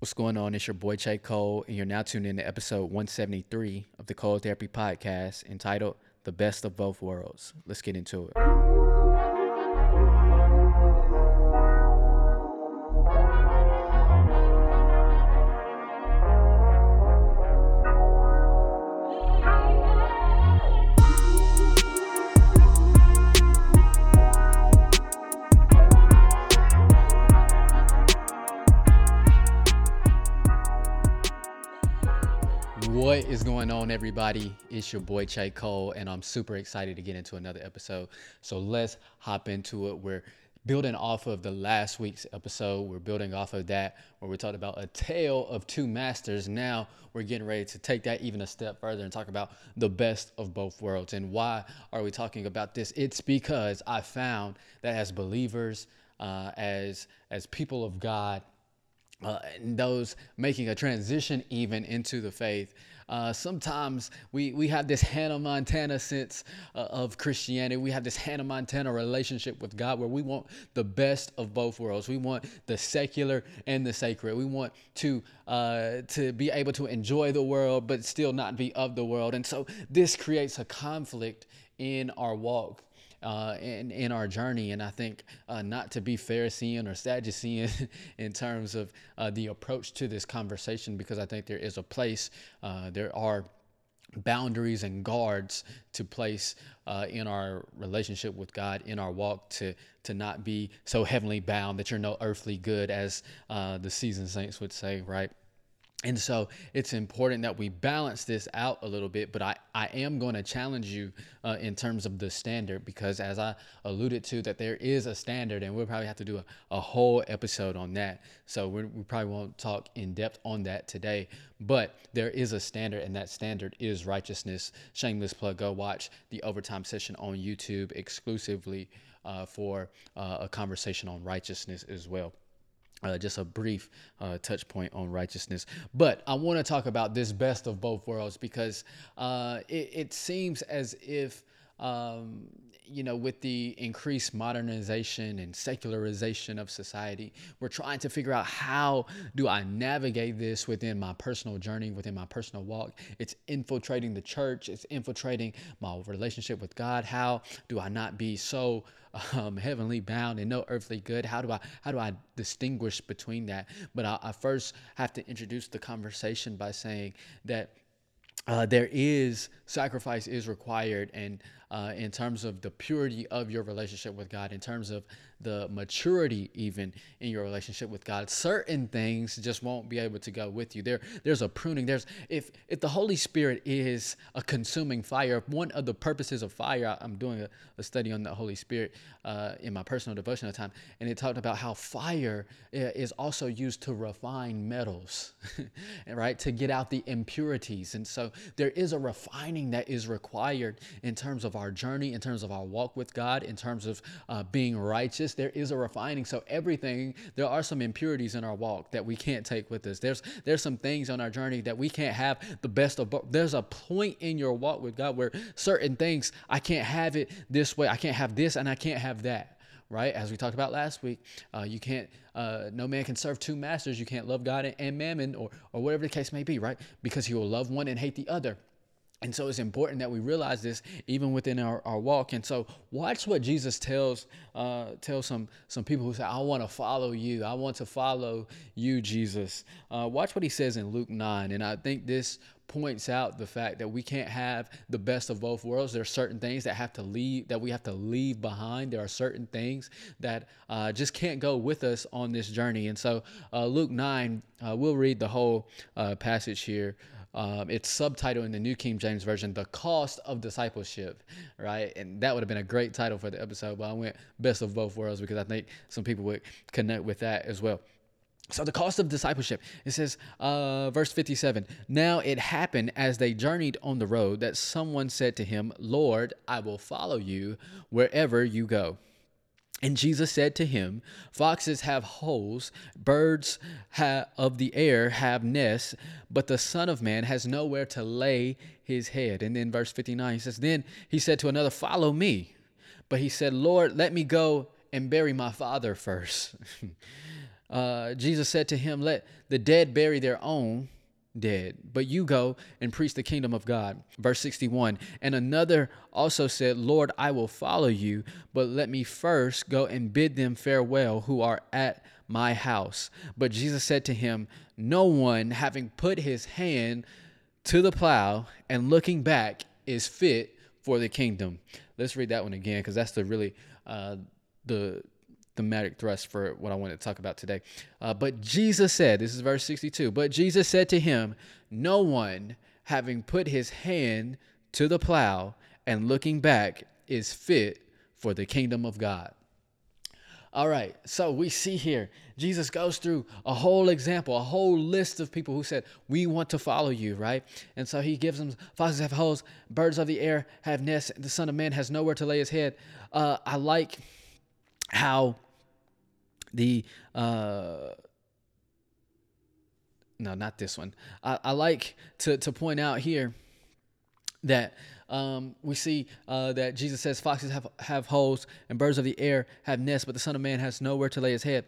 What's going on? It's your boy Chae Cole, and you're now tuned in to episode 173 of the Cole Therapy Podcast entitled The Best of Both Worlds. Let's get into it. Going on, everybody? It's your boy Chae Cole, and I'm super excited to get into another episode. So let's hop into it. We're building off of the last week's episode. We're building off of that where we talked about a tale of two masters. Now we're getting ready to take that even a step further and talk about the best of both worlds. And why are we talking about this? It's because I found that as believers, uh, as as people of God, uh, and those making a transition even into the faith. Uh, sometimes we, we have this Hannah Montana sense uh, of Christianity. We have this Hannah Montana relationship with God where we want the best of both worlds. We want the secular and the sacred. We want to uh, to be able to enjoy the world but still not be of the world. And so this creates a conflict in our walk uh, in, in our journey. And I think uh, not to be Pharisee or Sadducean in terms of uh, the approach to this conversation, because I think there is a place, uh, there are boundaries and guards to place uh, in our relationship with God, in our walk, to to not be so heavenly bound that you're no earthly good, as uh, the seasoned saints would say, right? And so it's important that we balance this out a little bit, but I, I am going to challenge you uh, in terms of the standard because, as I alluded to, that there is a standard, and we'll probably have to do a, a whole episode on that. So we probably won't talk in depth on that today, but there is a standard, and that standard is righteousness. Shameless plug, go watch the overtime session on YouTube exclusively uh, for uh, a conversation on righteousness as well. Uh, just a brief uh, touch point on righteousness. But I want to talk about this best of both worlds because uh, it, it, seems as if, um, you know, with the increased modernization and secularization of society, we're trying to figure out how do I navigate this within my personal journey, within my personal walk. It's infiltrating the church, it's infiltrating my relationship with God. How do I not be so um, heavenly bound and no earthly good. How do I how do I distinguish between that? But I, I first have to introduce the conversation by saying that uh, there is sacrifice is required and uh, in terms of the purity of your relationship with god in terms of the maturity even in your relationship with god. Certain things just won't be able to go with you. There there's a pruning. There's if if the holy spirit is a consuming fire one of the purposes of fire i'm doing a, a study on the holy spirit uh, in my personal devotional time and it talked about how fire is also used to refine metals right? To get out the impurities. And so there is a refining that is required in terms of our journey, in terms of our walk with God, in terms of uh, being righteous. There is a refining. So everything, there are some impurities in our walk that we can't take with us. There's there's some things on our journey that we can't have the best of. There's a point in your walk with God where certain things I can't have it this way. I can't have this and I can't have that right? As we talked about last week, uh, you can't, uh, no man can serve two masters. You can't love God and, and mammon or, or whatever the case may be, right? Because he will love one and hate the other. And so it's important that we realize this even within our, our walk. And so watch what Jesus tells uh, tells some some people who say, I want to follow you. I want to follow you, Jesus. Uh, watch what he says in Luke 9. And I think this points out the fact that we can't have the best of both worlds. There are certain things that have to leave that we have to leave behind. There are certain things that uh, just can't go with us on this journey. And so uh, Luke 9, uh, we'll read the whole uh, passage here. Um, it's subtitled in the New King James Version, The Cost of Discipleship, right? And that would have been a great title for the episode, but I went best of both worlds because I think some people would connect with that as well. So, the cost of discipleship, it says, uh, verse 57 Now it happened as they journeyed on the road that someone said to him, Lord, I will follow you wherever you go. And Jesus said to him, Foxes have holes, birds ha- of the air have nests, but the Son of Man has nowhere to lay his head. And then verse 59, he says, Then he said to another, Follow me. But he said, Lord, let me go and bury my father first. uh, Jesus said to him, Let the dead bury their own dead, but you go and preach the kingdom of God. Verse 61 And another also said, Lord, I will follow you, but let me first go and bid them farewell who are at my house. But Jesus said to him, No one, having put his hand to the plow and looking back, is fit for the kingdom. Let's read that one again because that's the really uh, the thematic thrust for what I want to talk about today. Uh, but Jesus said, this is verse 62, but Jesus said to him, No one, having put his hand to the plow and looking back, is fit for the kingdom of God. All right, so we see here, Jesus goes through a whole example, a whole list of people who said, We want to follow you, right? And so he gives them foxes have holes, birds of the air have nests, the Son of Man has nowhere to lay his head. Uh, I like how the uh, no, not this one. I, I like to to point out here that um, we see uh, that Jesus says foxes have have holes and birds of the air have nests, but the Son of Man has nowhere to lay his head.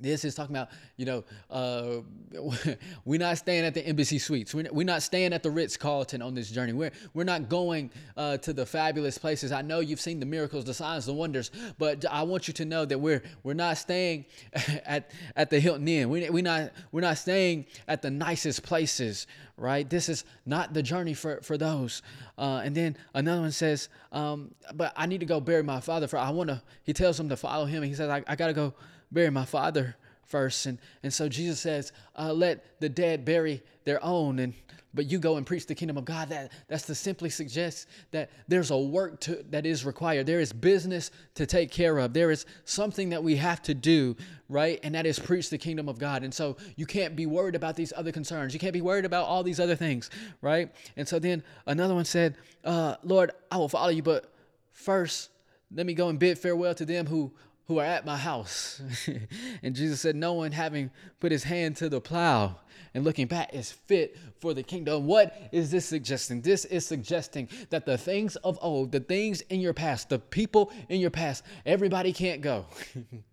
This is talking about, you know, uh, we're not staying at the embassy suites. We're, we're not staying at the Ritz Carlton on this journey. We're, we're not going uh, to the fabulous places. I know you've seen the miracles, the signs, the wonders, but I want you to know that we're, we're not staying at, at the Hilton Inn. We, we're, not, we're not staying at the nicest places, right? This is not the journey for, for those. Uh, and then another one says, um, but I need to go bury my father for, I want to, he tells him to follow him. And he says, I, I got to go bury my father first. And, and so Jesus says, uh, let the dead bury their own. And but you go and preach the kingdom of God. That that's to simply suggest that there's a work to, that is required. There is business to take care of. There is something that we have to do, right? And that is preach the kingdom of God. And so you can't be worried about these other concerns. You can't be worried about all these other things, right? And so then another one said, uh, "Lord, I will follow you, but first Let me go and bid farewell to them who who are at my house. and Jesus said, No one having put his hand to the plow and looking back is fit for the kingdom. What is this suggesting? This is suggesting that the things of old, the things in your past, the people in your past, everybody can't go.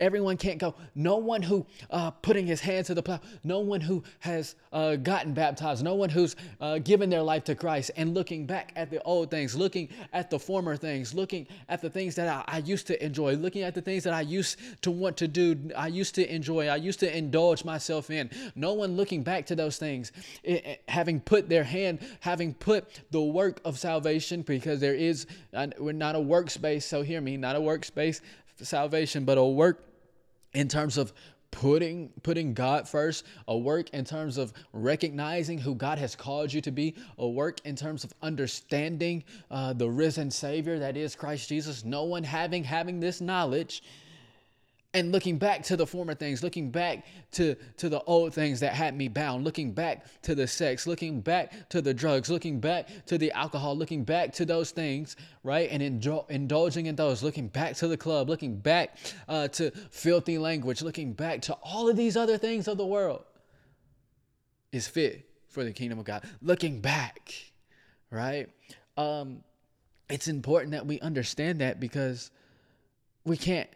Everyone can't go. No one who uh, putting his hand to the plow, no one who has uh, gotten baptized, no one who's uh, given their life to Christ and looking back at the old things, looking at the former things, looking at the things that I, I used to enjoy, looking at the things that I used to want to do, I used to enjoy, I used to indulge myself in. No one looking back to those things, it, it, having put their hand, having put the work of salvation, because there is, we're not a works-based, so hear me, not a works-based salvation, but a work in terms of putting putting God first, a work in terms of recognizing who God has called you to be, a work in terms of understanding uh, the risen Savior that is Christ Jesus. No one having having this knowledge and looking back to the former things looking back to to the old things that had me bound looking back to the sex looking back to the drugs looking back to the alcohol looking back to those things right? And enjoy, indulging in those looking back to the club looking back uh, to filthy language looking back to all of these other things of the world is fit for the kingdom of god. Looking back right? Um it's important that we understand that because we can't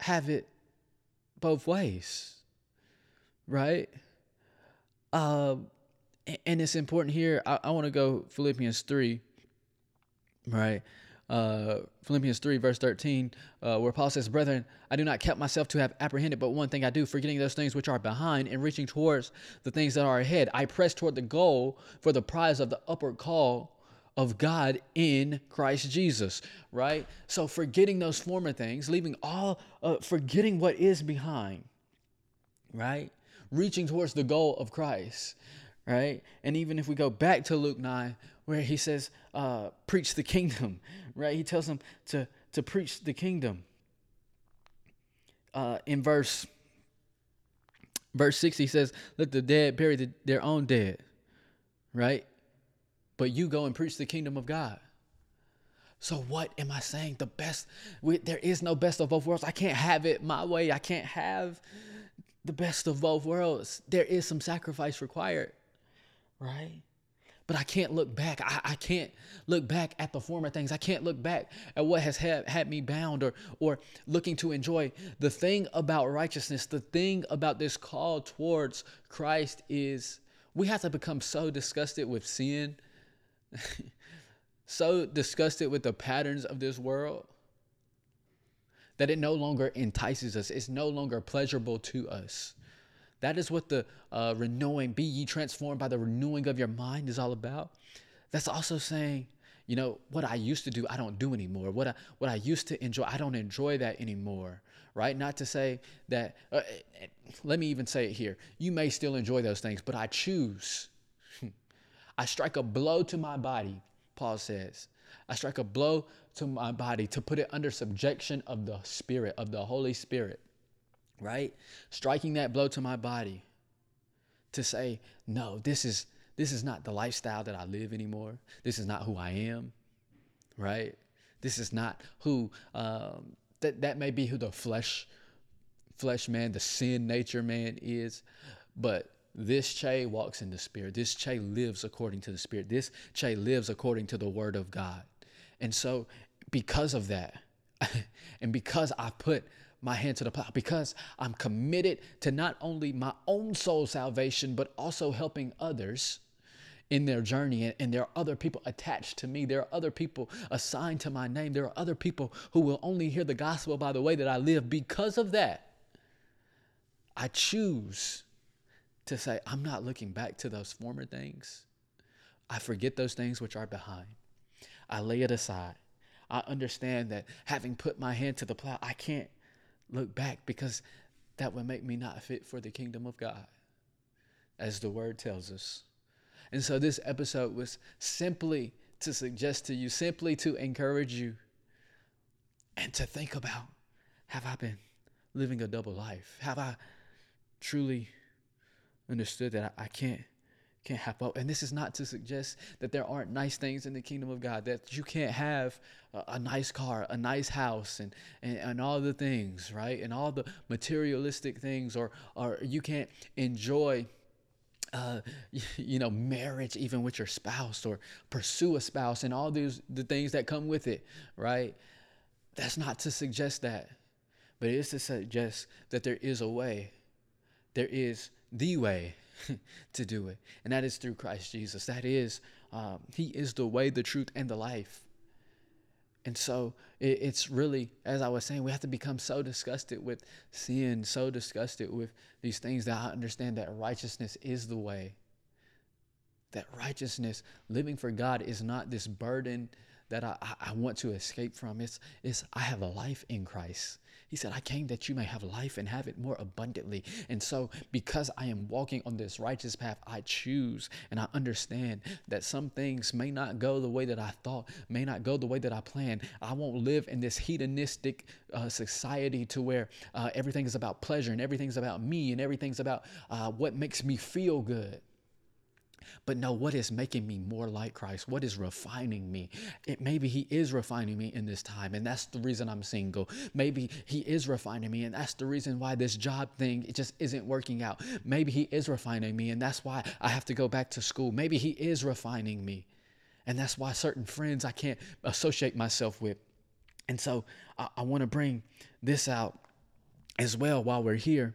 have it both ways, right? Uh, and it's important here. I, I want to go Philippians 3, right? Uh, Philippians 3, verse 13, uh, where Paul says, Brethren, I do not count myself to have apprehended, but one thing I do, forgetting those things which are behind and reaching towards the things that are ahead. I press toward the goal for the prize of the upward call of God in Christ Jesus, right? So forgetting those former things, leaving all, uh, forgetting what is behind, right? Reaching towards the goal of Christ, right? And even if we go back to Luke 9, where he says, uh, preach the kingdom, right? He tells them to, to preach the kingdom. Uh, in verse verse 6 he says let the dead bury the, their own dead right but you go and preach the kingdom of God. So what am I saying? The best, we, there is no best of both worlds. I can't have it my way. I can't have the best of both worlds. There is some sacrifice required, right? But I can't look back. I, I can't look back at the former things. I can't look back at what has had, had me bound or, or looking to enjoy. The thing about righteousness, the thing about this call towards Christ is we have to become so disgusted with sin, so disgusted with the patterns of this world that it no longer entices us. It's no longer pleasurable to us. That is what the uh, renewing, be ye transformed by the renewing of your mind is all about. That's also saying, you know, what I used to do, I don't do anymore. What I, what I used to enjoy, I don't enjoy that anymore, right? Not to say that, uh, let me even say it here. You may still enjoy those things, but I choose. I strike a blow to my body, Paul says. I strike a blow to my body to put it under subjection of the Spirit, of the Holy Spirit right? Striking that blow to my body to say, no, this is this is not the lifestyle that I live anymore. This is not who I am, right? This is not who um, that that may be who the flesh flesh man, the sin nature man is, but this Chae walks in the spirit. This Chae lives according to the spirit. This Chae lives according to the word of God. And so because of that, and because I put my hand to the plow because I'm committed to not only my own soul salvation, but also helping others in their journey. And there are other people attached to me. There are other people assigned to my name. There are other people who will only hear the gospel by the way that I live. Because of that, I choose to say, I'm not looking back to those former things. I forget those things which are behind. I lay it aside. I understand that having put my hand to the plow, I can't look back because that would make me not fit for the kingdom of God, as the word tells us. And so this episode was simply to suggest to you, simply to encourage you, and to think about have I been living a double life? Have I truly understood that I, can't can't have both. And this is not to suggest that there aren't nice things in the kingdom of God, that you can't have a, a nice car, a nice house, and, and, and all the things, right? And all the materialistic things, or, or you can't enjoy. Uh, you know, marriage even with your spouse, or pursue a spouse, and all these the things that come with it, right? That's not to suggest that, but it is to suggest that there is a way. There is the way to do it. And that is through Christ Jesus. That is, um, He is the way, the truth, and the life. And so it, it's really, as I was saying, we have to become so disgusted with sin, so disgusted with these things that I understand that righteousness is the way. That righteousness, living for God, is not this burden that I, I want to escape from. It's, it's I have a life in Christ. He said, I came that you may have life and have it more abundantly. And so, because I am walking on this righteous path, I choose and I understand that some things may not go the way that I thought, may not go the way that I planned. I won't live in this hedonistic uh, society to where uh, everything is about pleasure and everything's about me and everything's about uh, what makes me feel good but no, what is making me more like Christ, what is refining me. It, maybe He is refining me in this time, and that's the reason I'm single. Maybe He is refining me, and that's the reason why this job thing it just isn't working out. Maybe He is refining me, and that's why I have to go back to school. Maybe He is refining me, and that's why certain friends I can't associate myself with. And so I, I want to bring this out as well while we're here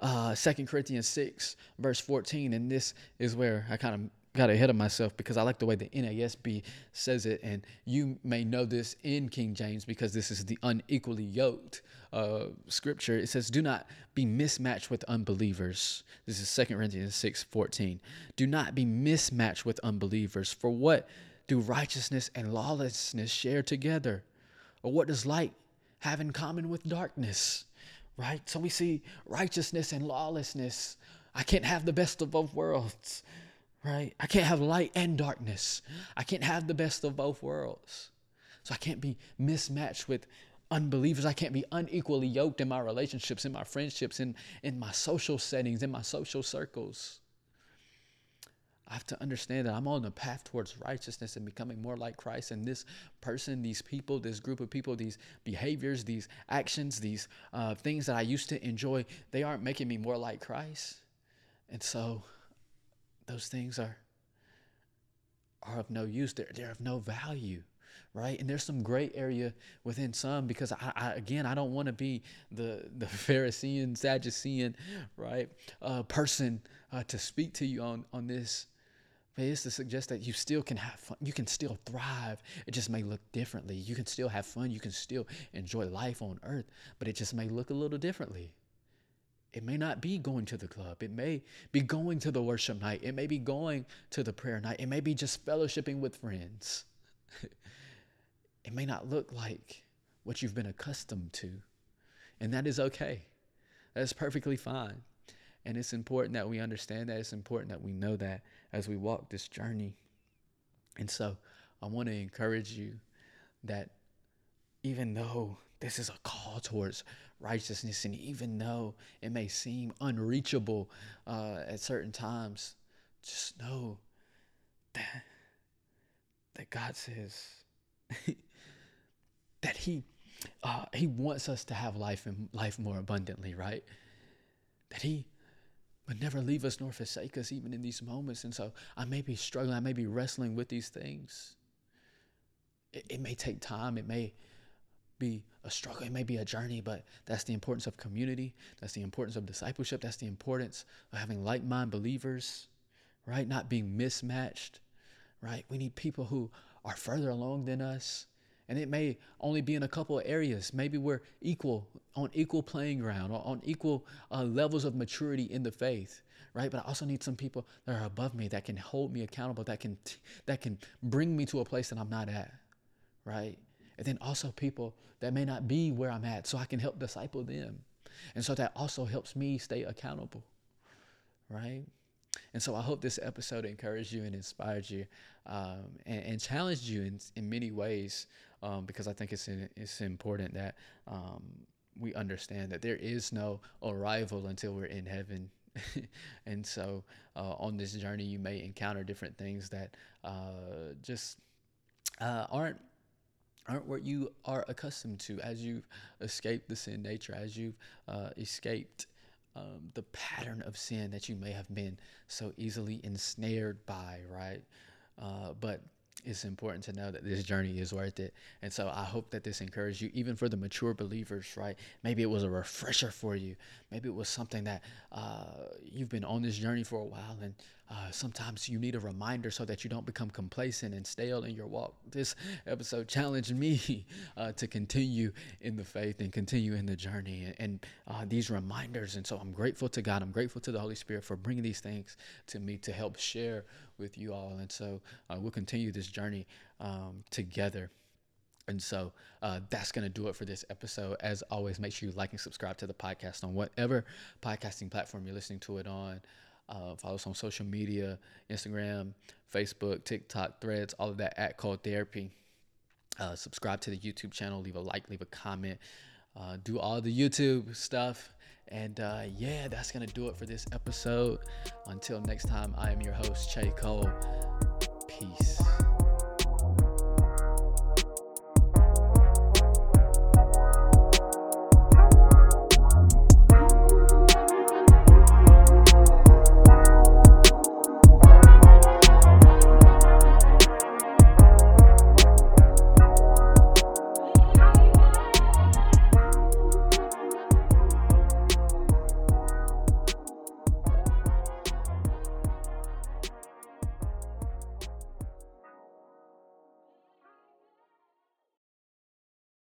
uh, 2 Corinthians 6, verse 14. And this is where I kind of got ahead of myself because I like the way the NASB says it. And you may know this in King James because this is the unequally yoked uh, scripture. It says, Do not be mismatched with unbelievers. This is 2 Corinthians 6, 14. Do not be mismatched with unbelievers. For what do righteousness and lawlessness share together? Or what does light have in common with darkness? Right? So we see righteousness and lawlessness. I can't have the best of both worlds, right? I can't have light and darkness. I can't have the best of both worlds. So I can't be mismatched with unbelievers. I can't be unequally yoked in my relationships, in my friendships, in, in my social settings, in my social circles. I have to understand that I'm on the path towards righteousness and becoming more like Christ. And this person, these people, this group of people, these behaviors, these actions, these uh, things that I used to enjoy, they aren't making me more like Christ. And so those things are are of no use. They're, they're of no value right? And there's some gray area within some because I, I again I don't want to be the the Pharisee and Sadducean, right, uh, person uh, to speak to you on on this. But it's to suggest that you still can have fun. You can still thrive. It just may look differently. You can still have fun. You can still enjoy life on earth, but it just may look a little differently. It may not be going to the club. It may be going to the worship night. It may be going to the prayer night. It may be just fellowshipping with friends. it may not look like what you've been accustomed to. And that is okay. That's perfectly fine. And it's important that we understand that. It's important that we know that as we walk this journey. And so I want to encourage you that even though this is a call towards righteousness, and even though it may seem unreachable uh, at certain times, just know that, that God says that He uh, He wants us to have life and life more abundantly, right? That He would never leave us nor forsake us even in these moments. And so I may be struggling, I may be wrestling with these things. It, it may take time, it may be a struggle, it may be a journey, but that's the importance of community. That's the importance of discipleship. That's the importance of having like minded believers, right? Not being mismatched, right? We need people who are further along than us. And it may only be in a couple of areas. Maybe we're equal, on equal playing ground, or on equal uh, levels of maturity in the faith, right? But I also need some people that are above me that can hold me accountable, that can that can bring me to a place that I'm not at, right? And then also people that may not be where I'm at, so I can help disciple them. And so that also helps me stay accountable, right? And so I hope this episode encouraged you and inspired you um, and, and, challenged you in, in many ways um, because I think it's, in, it's important that um, we understand that there is no arrival until we're in heaven. and so uh, on this journey, you may encounter different things that uh, just uh, aren't aren't what you are accustomed to as you've escaped the sin nature, as you've uh, escaped um, the pattern of sin that you may have been so easily ensnared by, right? Uh, but it's important to know that this journey is worth it. And so I hope that this encouraged you, even for the mature believers, right? Maybe it was a refresher for you. Maybe it was something that uh, you've been on this journey for a while, and uh, sometimes you need a reminder so that you don't become complacent and stale in your walk. This episode challenged me uh, to continue in the faith and continue in the journey and, uh, these reminders. And so I'm grateful to God. I'm grateful to the Holy Spirit for bringing these things to me to help share with you all. And so uh, we'll continue this journey um, together. And so uh, that's going to do it for this episode. As always, make sure you like and subscribe to the podcast on whatever podcasting platform you're listening to it on. Uh, follow us on social media Instagram, Facebook, TikTok, threads, all of that at Cole Therapy. Uh, subscribe to the YouTube channel, leave a like, leave a comment, uh, do all the YouTube stuff. And uh, yeah, that's going to do it for this episode. Until next time, I am your host, Chae Cole.